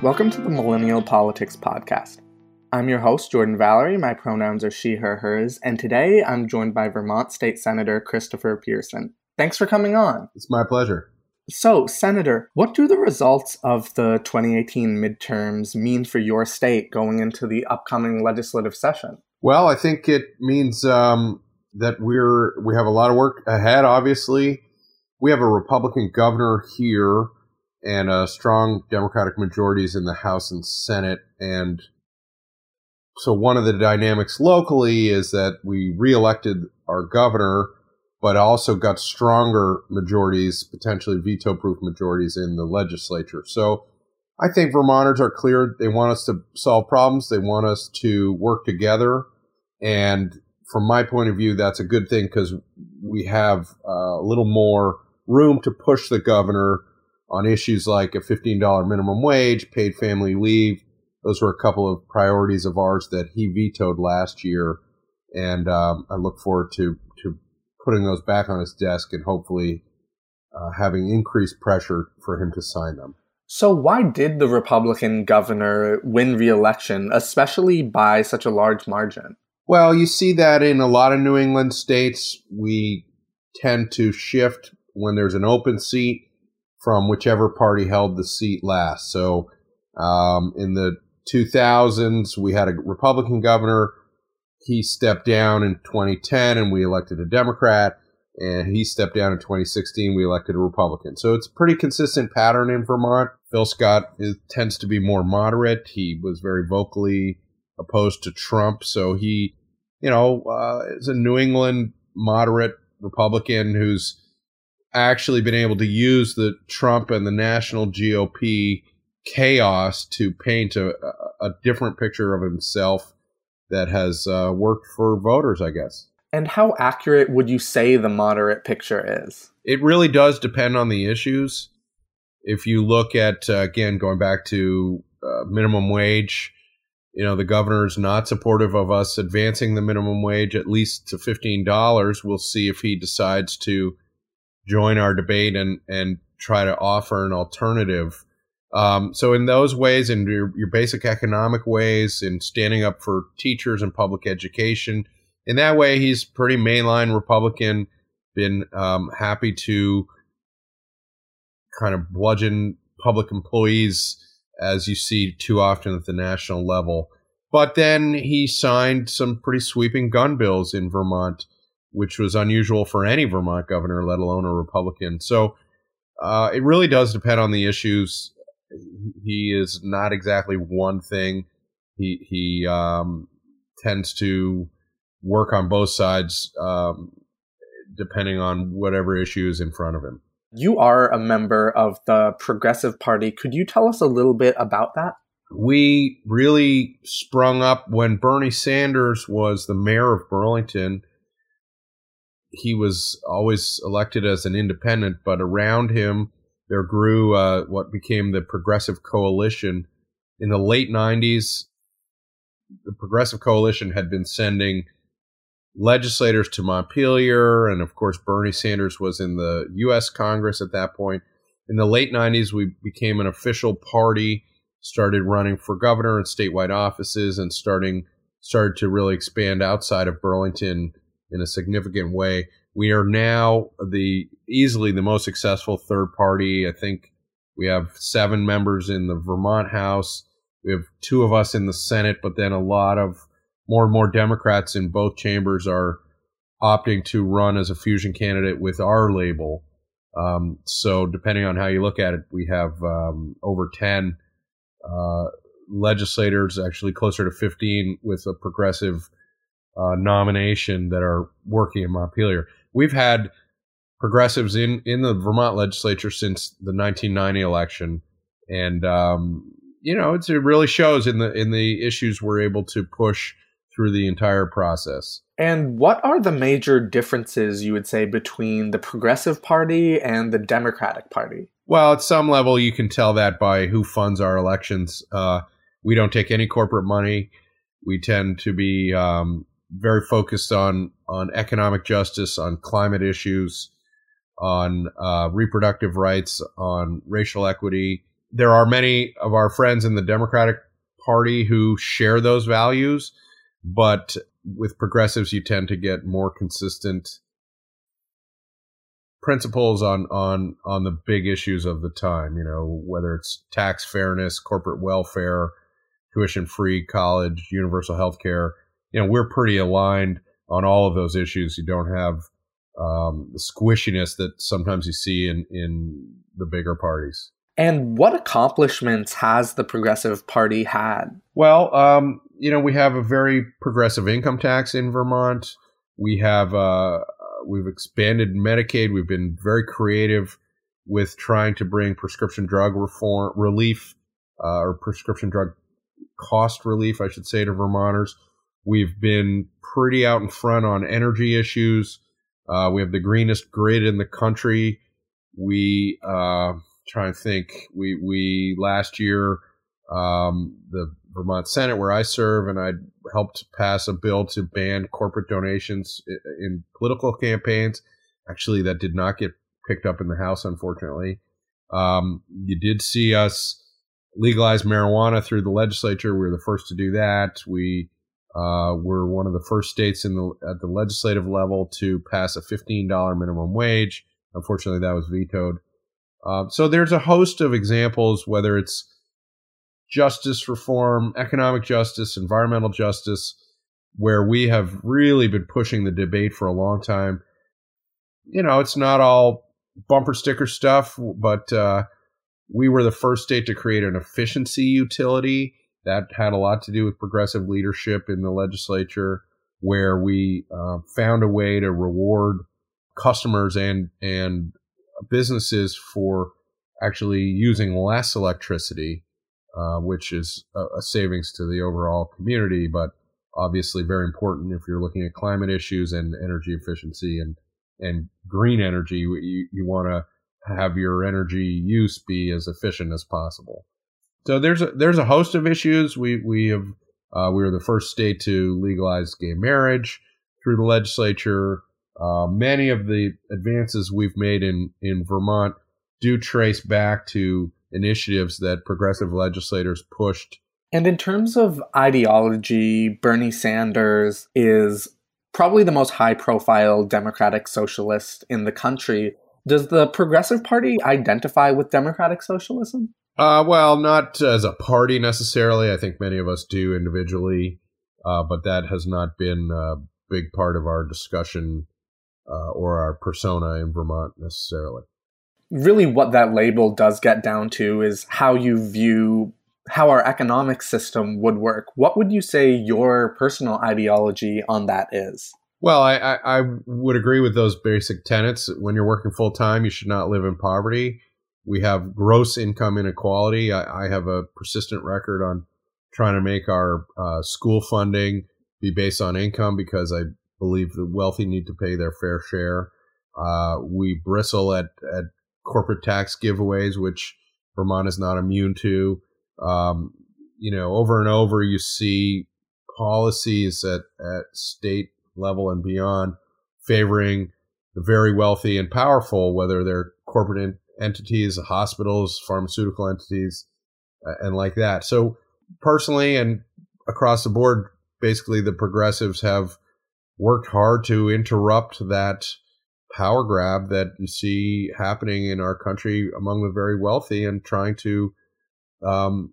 Welcome to the Millennial Politics Podcast. I'm your host, Jordan Valerie. My pronouns are she, her, hers, and today I'm joined by Vermont State Senator Christopher Pearson. Thanks for coming on. It's my pleasure. So, Senator, what do the results of the 2018 midterms mean for your state going into the upcoming legislative session? Well, I think it means um, that we're we have a lot of work ahead. Obviously, we have a Republican governor here and uh, strong Democratic majorities in the House and Senate. And so one of the dynamics locally is that we reelected our governor, but also got stronger majorities, potentially veto proof majorities in the legislature. So I think Vermonters are clear. They want us to solve problems. They want us to work together. And from my point of view, that's a good thing because we have uh, a little more room to push the governor on issues like a $15 minimum wage, paid family leave. Those were a couple of priorities of ours that he vetoed last year. And um, I look forward to, to putting those back on his desk and hopefully uh, having increased pressure for him to sign them. So, why did the Republican governor win re election, especially by such a large margin? Well, you see that in a lot of New England states. We tend to shift when there's an open seat from whichever party held the seat last. So um, in the 2000s, we had a Republican governor. He stepped down in 2010 and we elected a Democrat. And he stepped down in 2016. We elected a Republican. So it's a pretty consistent pattern in Vermont. Phil Scott is, tends to be more moderate. He was very vocally opposed to Trump. So he, you know, uh, is a New England moderate Republican who's actually been able to use the Trump and the national GOP chaos to paint a, a different picture of himself that has uh, worked for voters, I guess. And how accurate would you say the moderate picture is? It really does depend on the issues. If you look at, uh, again, going back to uh, minimum wage, you know, the governor is not supportive of us advancing the minimum wage at least to $15. We'll see if he decides to join our debate and and try to offer an alternative. Um, so in those ways, in your, your basic economic ways, in standing up for teachers and public education, in that way, he's pretty mainline Republican. Been um, happy to kind of bludgeon public employees as you see too often at the national level. But then he signed some pretty sweeping gun bills in Vermont which was unusual for any Vermont governor, let alone a Republican. So uh, it really does depend on the issues. He is not exactly one thing. He he um, tends to work on both sides, um, depending on whatever issue is in front of him. You are a member of the Progressive Party. Could you tell us a little bit about that? We really sprung up when Bernie Sanders was the mayor of Burlington he was always elected as an independent, but around him there grew uh, what became the Progressive Coalition. In the late 90s, the Progressive Coalition had been sending legislators to Montpelier, and of course, Bernie Sanders was in the U.S. Congress at that point. In the late 90s, we became an official party, started running for governor and statewide offices, and starting started to really expand outside of Burlington in a significant way. We are now the easily the most successful third party. I think we have seven members in the Vermont House. We have two of us in the Senate, but then a lot of more and more Democrats in both chambers are opting to run as a fusion candidate with our label. Um, so depending on how you look at it, we have um, over 10 uh, legislators, actually closer to 15 with a progressive uh, nomination that are working in Montpelier. We've had progressives in in the Vermont legislature since the 1990 election, and um, you know it really shows in the in the issues we're able to push through the entire process. And what are the major differences you would say between the Progressive Party and the Democratic Party? Well, at some level, you can tell that by who funds our elections. Uh, we don't take any corporate money. We tend to be um, very focused on on economic justice, on climate issues, on uh, reproductive rights, on racial equity. There are many of our friends in the Democratic Party who share those values, but with progressives, you tend to get more consistent principles on on on the big issues of the time. You know, whether it's tax fairness, corporate welfare, tuition free college, universal health care. You know, we're pretty aligned on all of those issues. You don't have um, the squishiness that sometimes you see in in the bigger parties. And what accomplishments has the Progressive Party had? Well, um, you know, we have a very progressive income tax in Vermont. We have uh, we've expanded Medicaid. We've been very creative with trying to bring prescription drug reform relief uh, or prescription drug cost relief, I should say, to Vermonters. We've been pretty out in front on energy issues. Uh, we have the greenest grid in the country. We uh, try and think. We we last year um, the Vermont Senate, where I serve, and I helped pass a bill to ban corporate donations in political campaigns. Actually, that did not get picked up in the House, unfortunately. Um, you did see us legalize marijuana through the legislature. We were the first to do that. We uh, were one of the first states in the at the legislative level to pass a fifteen dollar minimum wage. Unfortunately, that was vetoed. Uh, so there's a host of examples, whether it's justice reform, economic justice, environmental justice, where we have really been pushing the debate for a long time. You know, it's not all bumper sticker stuff, but uh, we were the first state to create an efficiency utility that had a lot to do with progressive leadership in the legislature, where we uh, found a way to reward customers and and businesses for actually using less electricity uh, which is a, a, savings to the overall community, but obviously very important if you're looking at climate issues and energy efficiency and and green energy. You, you want to have your energy use be as efficient as possible. So there's a, there's a host of issues. We we have uh, we were the first state to legalize gay marriage through the legislature. Uh, many of the advances we've made in in Vermont do trace back to initiatives that progressive legislators pushed. And in terms of ideology, Bernie Sanders is probably the most high profile democratic socialist in the country. Does the Progressive Party identify with democratic socialism? Uh, well, not as a party necessarily. I think many of us do individually, uh, but that has not been a big part of our discussion uh, or our persona in Vermont necessarily really what that label does get down to is how you view how our economic system would work. What would you say your personal ideology on that is? Well, I, I, I would agree with those basic tenets. When you're working full time, you should not live in poverty. We have gross income inequality. I, I have a persistent record on trying to make our uh, school funding be based on income because I believe the wealthy need to pay their fair share. Uh, we bristle at, at corporate tax giveaways, which Vermont is not immune to. Um, you know, over and over, you see policies at, at state level and beyond favoring the very wealthy and powerful, whether they're corporate entities, hospitals, pharmaceutical entities, uh, and like that. So, personally and across the board, basically, the progressives have worked hard to interrupt that power grab that you see happening in our country among the very wealthy and trying to um,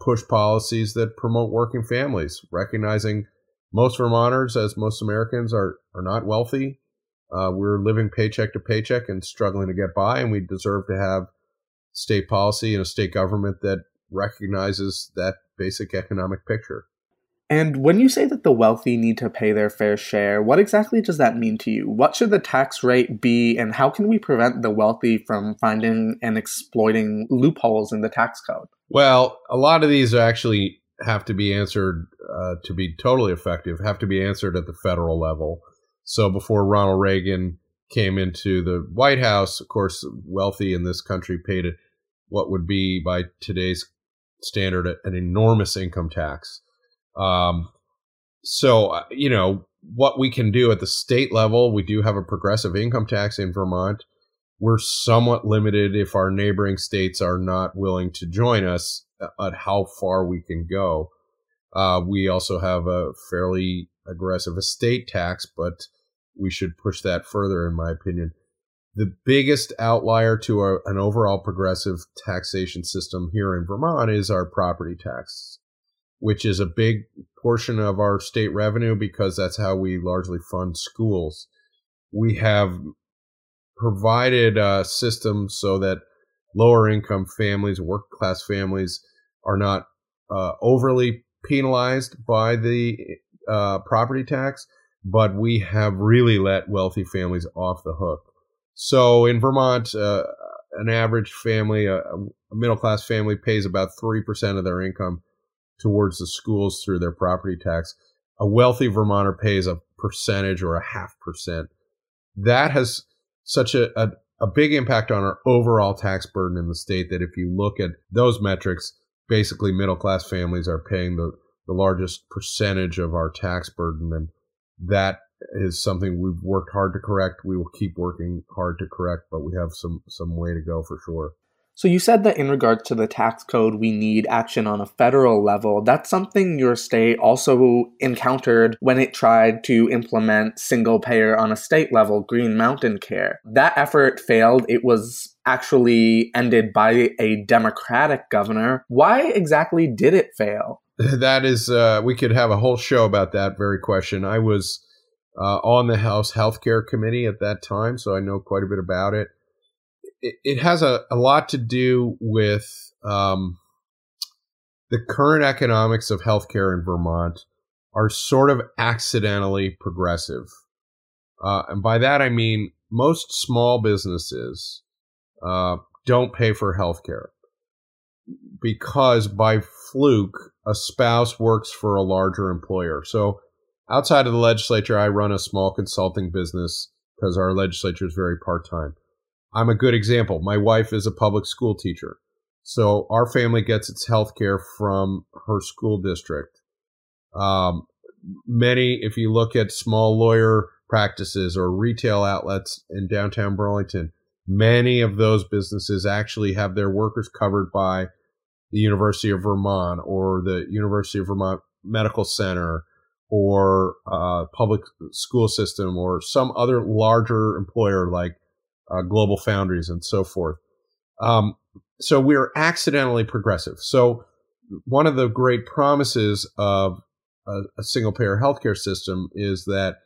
push policies that promote working families, recognizing most Vermonters, as most Americans, are, are not wealthy. Uh, we're living paycheck to paycheck and struggling to get by, and we deserve to have state policy and a state government that recognizes that basic economic picture. And when you say that the wealthy need to pay their fair share, what exactly does that mean to you? What should the tax rate be, and how can we prevent the wealthy from finding and exploiting loopholes in the tax code? Well, a lot of these actually have to be answered uh, to be totally effective, have to be answered at the federal level. So before Ronald Reagan came into the White House, of course, wealthy in this country paid what would be by today's standard an enormous income tax. Um, so, uh, you know, what we can do at the state level, we do have a progressive income tax in Vermont. We're somewhat limited if our neighboring states are not willing to join us at how far we can go. Uh, we also have a fairly aggressive estate tax, but we should push that further, in my opinion. The biggest outlier to an overall progressive taxation system here in Vermont is our property tax, which is a big portion of our state revenue because that's how we largely fund schools. We have provided a system so that lower income families, work class families, are not uh, overly penalized by the uh, property tax, but we have really let wealthy families off the hook. So in Vermont, uh, an average family, a, a middle class family, pays about 3% of their income towards the schools through their property tax. A wealthy Vermonter pays a percentage or a half percent. That has such a, a, a big impact on our overall tax burden in the state that if you look at those metrics, basically middle class families are paying the, the largest percentage of our tax burden. And that is something we've worked hard to correct. We will keep working hard to correct, but we have some, some way to go for sure. So you said that in regards to the tax code, we need action on a federal level. That's something your state also encountered when it tried to implement single payer on a state level, Green Mountain Care. That effort failed. It was actually ended by a Democratic governor. Why exactly did it fail? That is, uh, we could have a whole show about that very question. I was uh, on the House Healthcare Committee at that time, so I know quite a bit about it it, it has a, a lot to do with um, the current economics of healthcare in Vermont are sort of accidentally progressive. Uh, and by that I mean most small businesses uh, don't pay for healthcare because by fluke a spouse works for a larger employer. So outside of the legislature, I run a small consulting business because our legislature is very part time. I'm a good example. My wife is a public school teacher. So our family gets its health care from her school district. Um, many, if you look at small lawyer practices or retail outlets in downtown Burlington, many of those businesses actually have their workers covered by the University of Vermont or the University of Vermont Medical Center or uh, public school system or some other larger employer like uh, Global Foundries, and so forth. Um, so we're accidentally progressive. So one of the great promises of a, a single payer healthcare system is that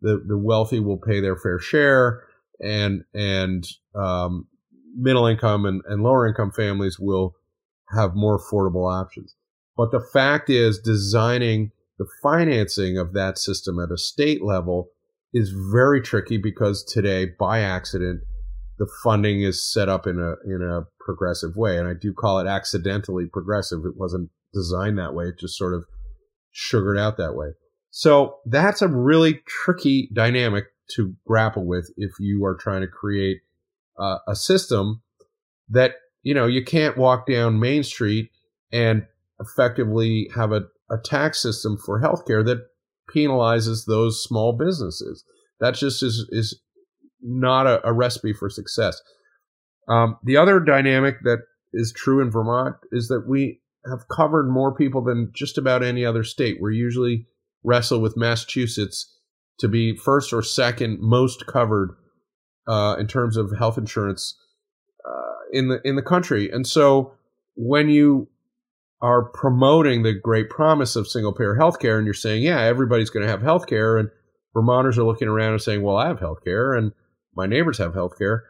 the, the wealthy will pay their fair share and and um, middle income and, and lower income families will have more affordable options. But the fact is designing the financing of that system at a state level is very tricky because today, by accident, the funding is set up in a in a progressive way, and I do call it accidentally progressive. It wasn't designed that way; it just sort of sugared out that way. So that's a really tricky dynamic to grapple with if you are trying to create uh, a system that you know you can't walk down Main Street and effectively have a, a tax system for healthcare that penalizes those small businesses. That just is is not a, a recipe for success. Um, the other dynamic that is true in Vermont is that we have covered more people than just about any other state. We're usually wrestle with Massachusetts to be first or second most covered uh, in terms of health insurance in the in the country. And so when you are promoting the great promise of single payer healthcare and you're saying, yeah, everybody's going to have healthcare and Vermonters are looking around and saying, well, I have healthcare and my neighbors have healthcare,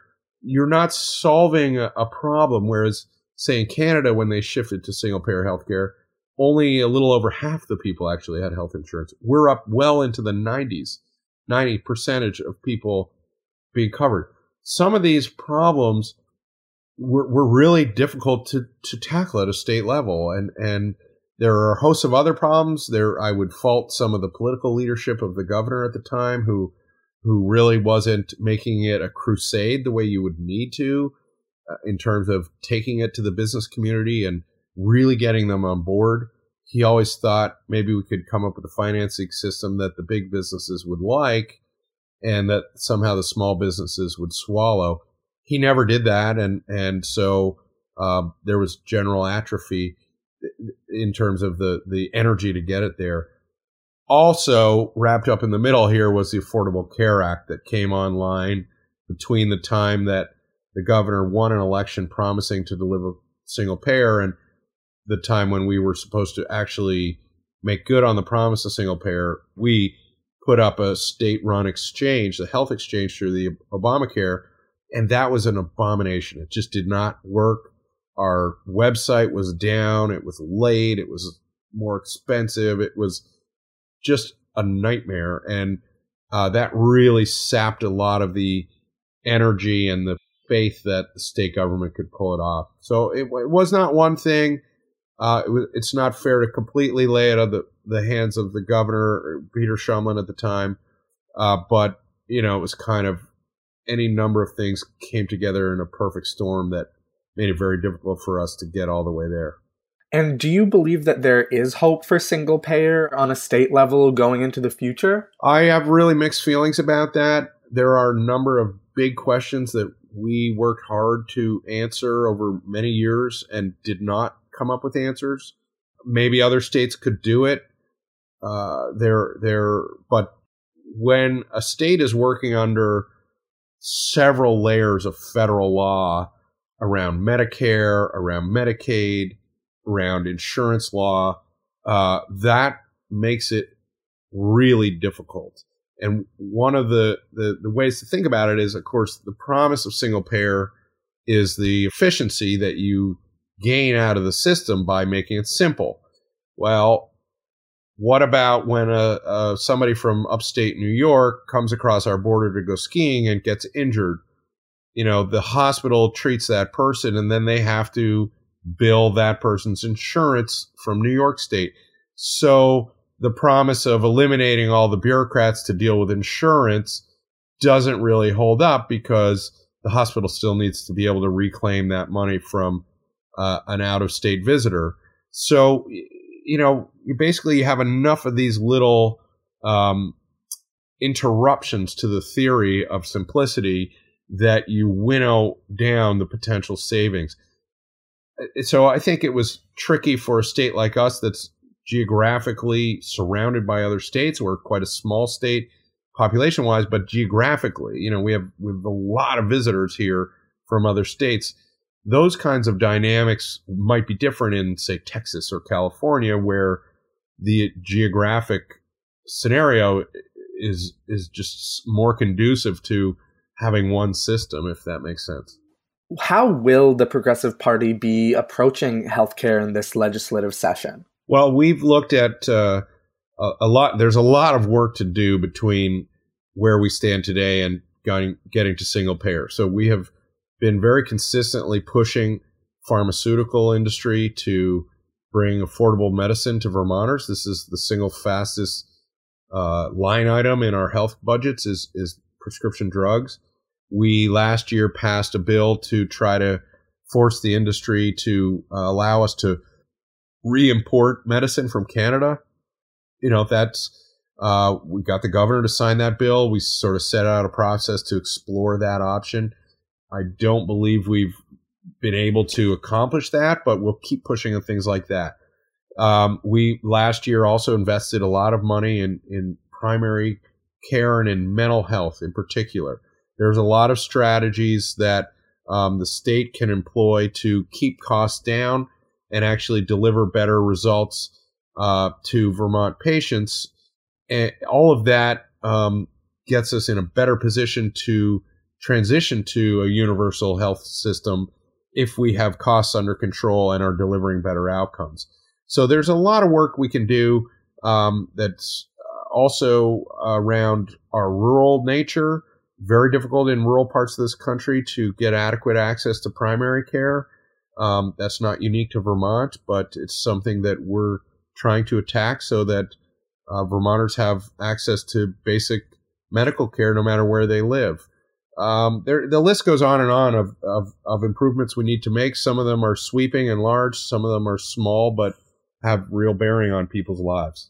you're not solving a, a problem. Whereas, say in Canada, when they shifted to single payer healthcare, only a little over half the people actually had health insurance. We're up well into the 90s, 90 percentage of people being covered. Some of these problems were, were really difficult to, to tackle at a state level. And, and there are a host of other problems. There, I would fault some of the political leadership of the governor at the time who, who really wasn't making it a crusade the way you would need to uh, in terms of taking it to the business community and really getting them on board. He always thought maybe we could come up with a financing system that the big businesses would like and that somehow the small businesses would swallow. He never did that. And, and so, um, there was general atrophy in terms of the, the energy to get it there. Also wrapped up in the middle here was the Affordable Care Act that came online between the time that the governor won an election promising to deliver single payer and the time when we were supposed to actually make good on the promise of single payer, we put up a state run exchange, the health exchange through the Obamacare, and that was an abomination. It just did not work. Our website was down, it was late, it was more expensive, it was just a nightmare. And uh, that really sapped a lot of the energy and the faith that the state government could pull it off. So it, it was not one thing. Uh, it it's not fair to completely lay it on the, the hands of the governor, Peter Shumlin at the time. Uh, but, you know, it was kind of any number of things came together in a perfect storm that made it very difficult for us to get all the way there. And do you believe that there is hope for single payer on a state level going into the future? I have really mixed feelings about that. There are a number of big questions that we worked hard to answer over many years and did not come up with answers. Maybe other states could do it. Uh, there, there, but when a state is working under several layers of federal law around Medicare, around Medicaid, around insurance law, uh, that makes it really difficult. And one of the, the, the ways to think about it is, of course, the promise of single payer is the efficiency that you gain out of the system by making it simple. Well, what about when a, a, somebody from upstate New York comes across our border to go skiing and gets injured? You know, the hospital treats that person and then they have to bill that person's insurance from New York State. So the promise of eliminating all the bureaucrats to deal with insurance doesn't really hold up because the hospital still needs to be able to reclaim that money from uh, an out of state visitor. So, you know, you basically have enough of these little um, interruptions to the theory of simplicity that you winnow down the potential savings. Uh, so I think it was tricky for a state like us that's geographically surrounded by other states. We're quite a small state population wise, but geographically, you know, we have we have a lot of visitors here from other states those kinds of dynamics might be different in, say, Texas or California, where the geographic scenario is is just more conducive to having one system, if that makes sense. How will the Progressive Party be approaching healthcare in this legislative session? Well, we've looked at uh, a, a, lot. There's a lot of work to do between where we stand today and getting, getting to single payer. So we have been very consistently pushing pharmaceutical industry to bring affordable medicine to Vermonters. This is the single fastest uh, line item in our health budgets is is prescription drugs. We last year passed a bill to try to force the industry to uh, allow us to re-import medicine from Canada. You know, that's uh, we got the governor to sign that bill. We sort of set out a process to explore that option. I don't believe we've been able to accomplish that, but we'll keep pushing on things like that. Um, we last year also invested a lot of money in, in primary care and in mental health in particular. There's a lot of strategies that um, the state can employ to keep costs down and actually deliver better results uh, to Vermont patients. And all of that um, gets us in a better position to transition to a universal health system if we have costs under control and are delivering better outcomes. So there's a lot of work we can do um, that's also around our rural nature. Very difficult in rural parts of this country to get adequate access to primary care. Um, that's not unique to Vermont, but it's something that we're trying to attack so that uh, Vermonters have access to basic medical care no matter where they live. Um, there, the list goes on and on of, of, of improvements we need to make. Some of them are sweeping and large, some of them are small, but have real bearing on people's lives.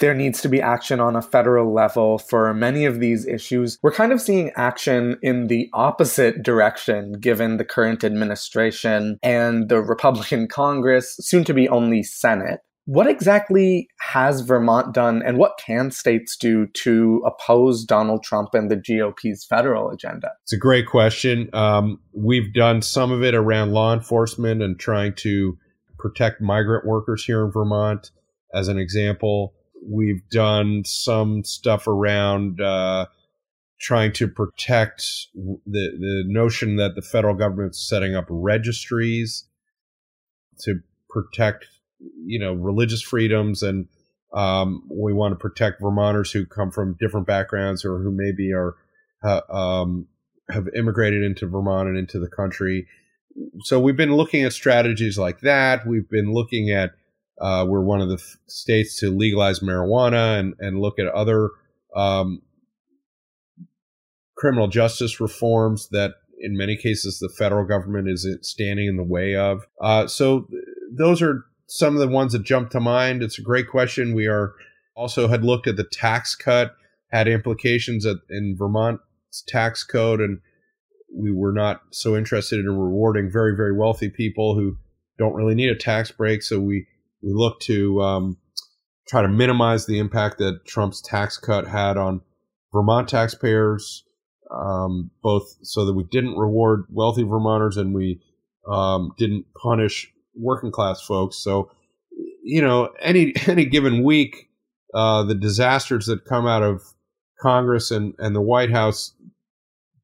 there needs to be action on a federal level for many of these issues. We're kind of seeing action in the opposite direction given the current administration and the Republican Congress, soon to be only Senate. What exactly has Vermont done and what can states do to oppose Donald Trump and the GOP's federal agenda? It's a great question. Um, we've done some of it around law enforcement and trying to protect migrant workers here in Vermont, as an example. We've done some stuff around uh, trying to protect the the notion that the federal government's setting up registries to protect, you know, religious freedoms, and um, we want to protect Vermonters who come from different backgrounds or who maybe are uh, um, have immigrated into Vermont and into the country. So we've been looking at strategies like that. We've been looking at uh, we're one of the f- states to legalize marijuana and, and look at other um, criminal justice reforms that, in many cases, the federal government is standing in the way of. Uh, so, th- those are some of the ones that jump to mind. It's a great question. We are also had looked at the tax cut, had implications at, in Vermont's tax code, and we were not so interested in rewarding very, very wealthy people who don't really need a tax break. So we we look to um, try to minimize the impact that Trump's tax cut had on Vermont taxpayers, um, both so that we didn't reward wealthy Vermonters and we um, didn't punish working class folks. So, you know, any any given week, uh, the disasters that come out of Congress and, and the White House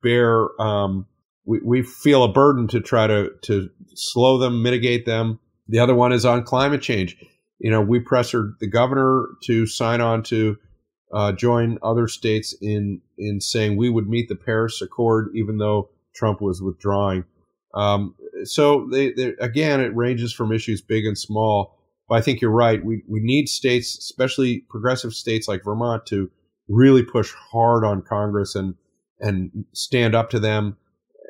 bear um, we, we feel a burden to try to to slow them, mitigate them, the other one is on climate change. You know, we pressured the governor to sign on to uh, join other states in in saying we would meet the Paris Accord, even though Trump was withdrawing. Um, so they, they, again, it ranges from issues big and small. But I think you're right. We we need states, especially progressive states like Vermont, to really push hard on Congress and and stand up to them.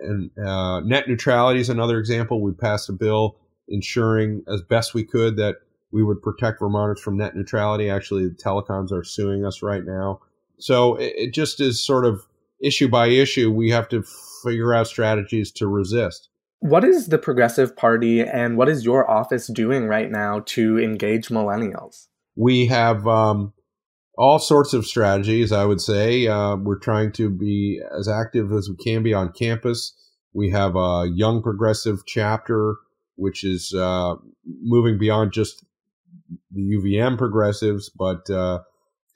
And uh, net neutrality is another example. We passed a bill ensuring as best we could that we would protect Vermonters from net neutrality. Actually, the telecoms are suing us right now. So it, it just is sort of issue by issue. We have to figure out strategies to resist. What is the Progressive Party and what is your office doing right now to engage millennials? We have um, all sorts of strategies, I would say. Uh, we're trying to be as active as we can be on campus. We have a young progressive chapter which is uh, moving beyond just the UVM progressives, but uh,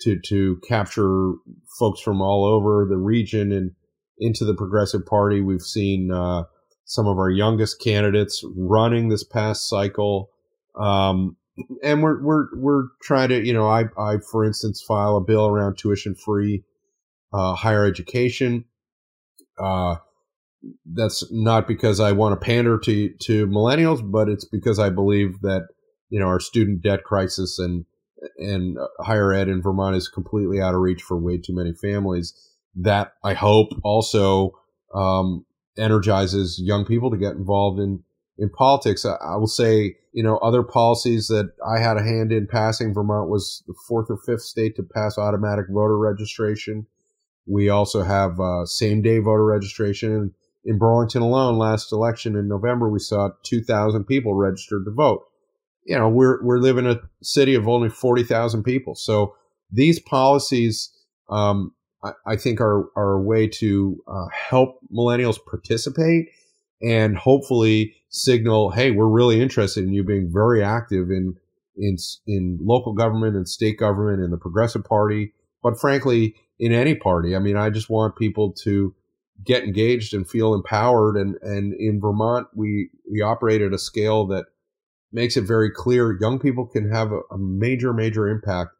to to capture folks from all over the region and into the Progressive Party. We've seen uh, some of our youngest candidates running this past cycle. Um, and we're we're we're trying to you know I I for instance file a bill around tuition free uh, higher education. That's not because I want to pander to to millennials, but it's because I believe that you know our student debt crisis and and higher ed in Vermont is completely out of reach for way too many families. That I hope also um, energizes young people to get involved in in politics. I, I, will say, you know, other policies that I had a hand in passing. Vermont was the fourth or fifth state to pass automatic voter registration. We also have uh, same day voter registration. In Burlington alone, last election in November, we saw 2,000 people registered to vote. You know, we're we're living in a city of only 40,000 people, so these policies, um, I, I, think, are are a way to uh, help millennials participate and hopefully signal, hey, we're really interested in you being very active in in in local government and state government and the Progressive Party, but frankly, in any party. I mean, I just want people to get engaged and feel empowered. And and in Vermont, we we operate at a scale that makes it very clear young people can have a, a major major impact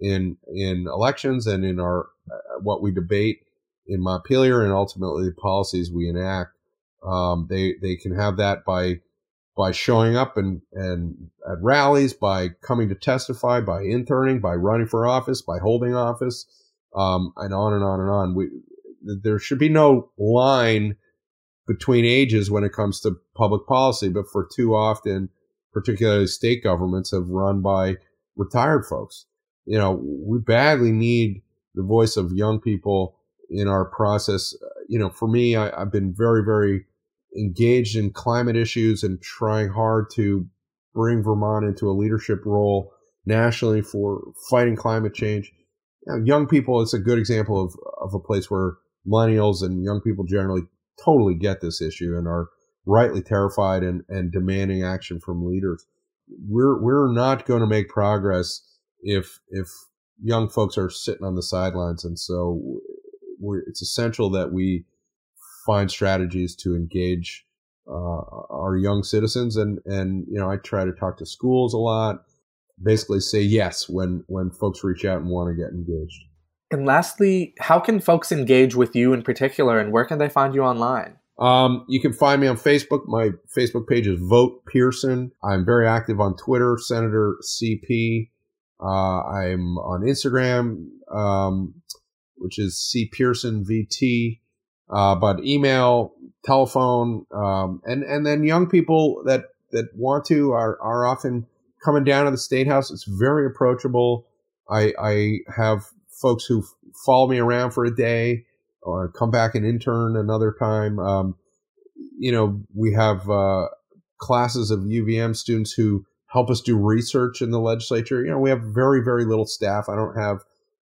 in in elections and in our uh, what we debate in Montpelier and ultimately the policies we enact. Um, they they can have that by by showing up and and at rallies, by coming to testify, by interning, by running for office, by holding office, um, and on and on and on. We there should be no line between ages when it comes to public policy, but for too often, particularly state governments have run by retired folks. You know, we badly need the voice of young people in our process. You know, for me, I, I've been very, very engaged in climate issues and trying hard to bring Vermont into a leadership role nationally for fighting climate change. You know, young people, it's a good example of, of a place where millennials and young people generally totally get this issue and are rightly terrified and, and demanding action from leaders. We're we're not going to make progress if if young folks are sitting on the sidelines, and so it's essential that we find strategies to engage uh, our young citizens. And and you know, I try to talk to schools a lot. Basically, say yes when when folks reach out and want to get engaged. And lastly, how can folks engage with you in particular, and where can they find you online? Um, you can find me on Facebook. My Facebook page is Vote Pearson. I'm very active on Twitter, Senator CP. Uh, I'm on Instagram, um, which is C Pearson VT. Uh, but email, telephone, um, and and then young people that that want to are are often coming down to the state house. It's very approachable. I I have folks who follow me around for a day or come back and intern another time. Um, you know, we have uh, classes of UVM students who help us do research in the legislature. You know, we have very very little staff. I don't have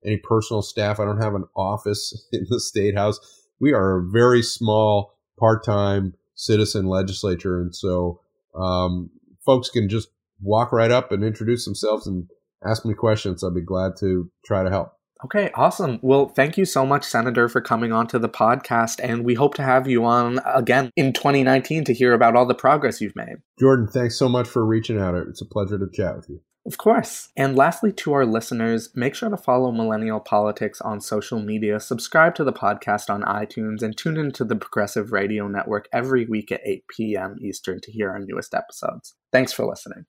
any personal staff. I don't have an office in the state house we are a very small part-time citizen legislature, and so um, folks can just walk right up and introduce themselves and ask me questions. I'll be glad to try to help. Okay, awesome. Well, thank you so much, Senator, for coming on to the podcast. And we hope to have you on again in 2019 to hear about all the progress you've made. Jordan, thanks so much for reaching out. It's a pleasure to chat with you. Of course. And lastly, to our listeners, make sure to follow Millennial Politics on social media, subscribe to the podcast on iTunes, and tune into the Progressive Radio Network every week at 8 p.m. Eastern to hear our newest episodes. Thanks for listening.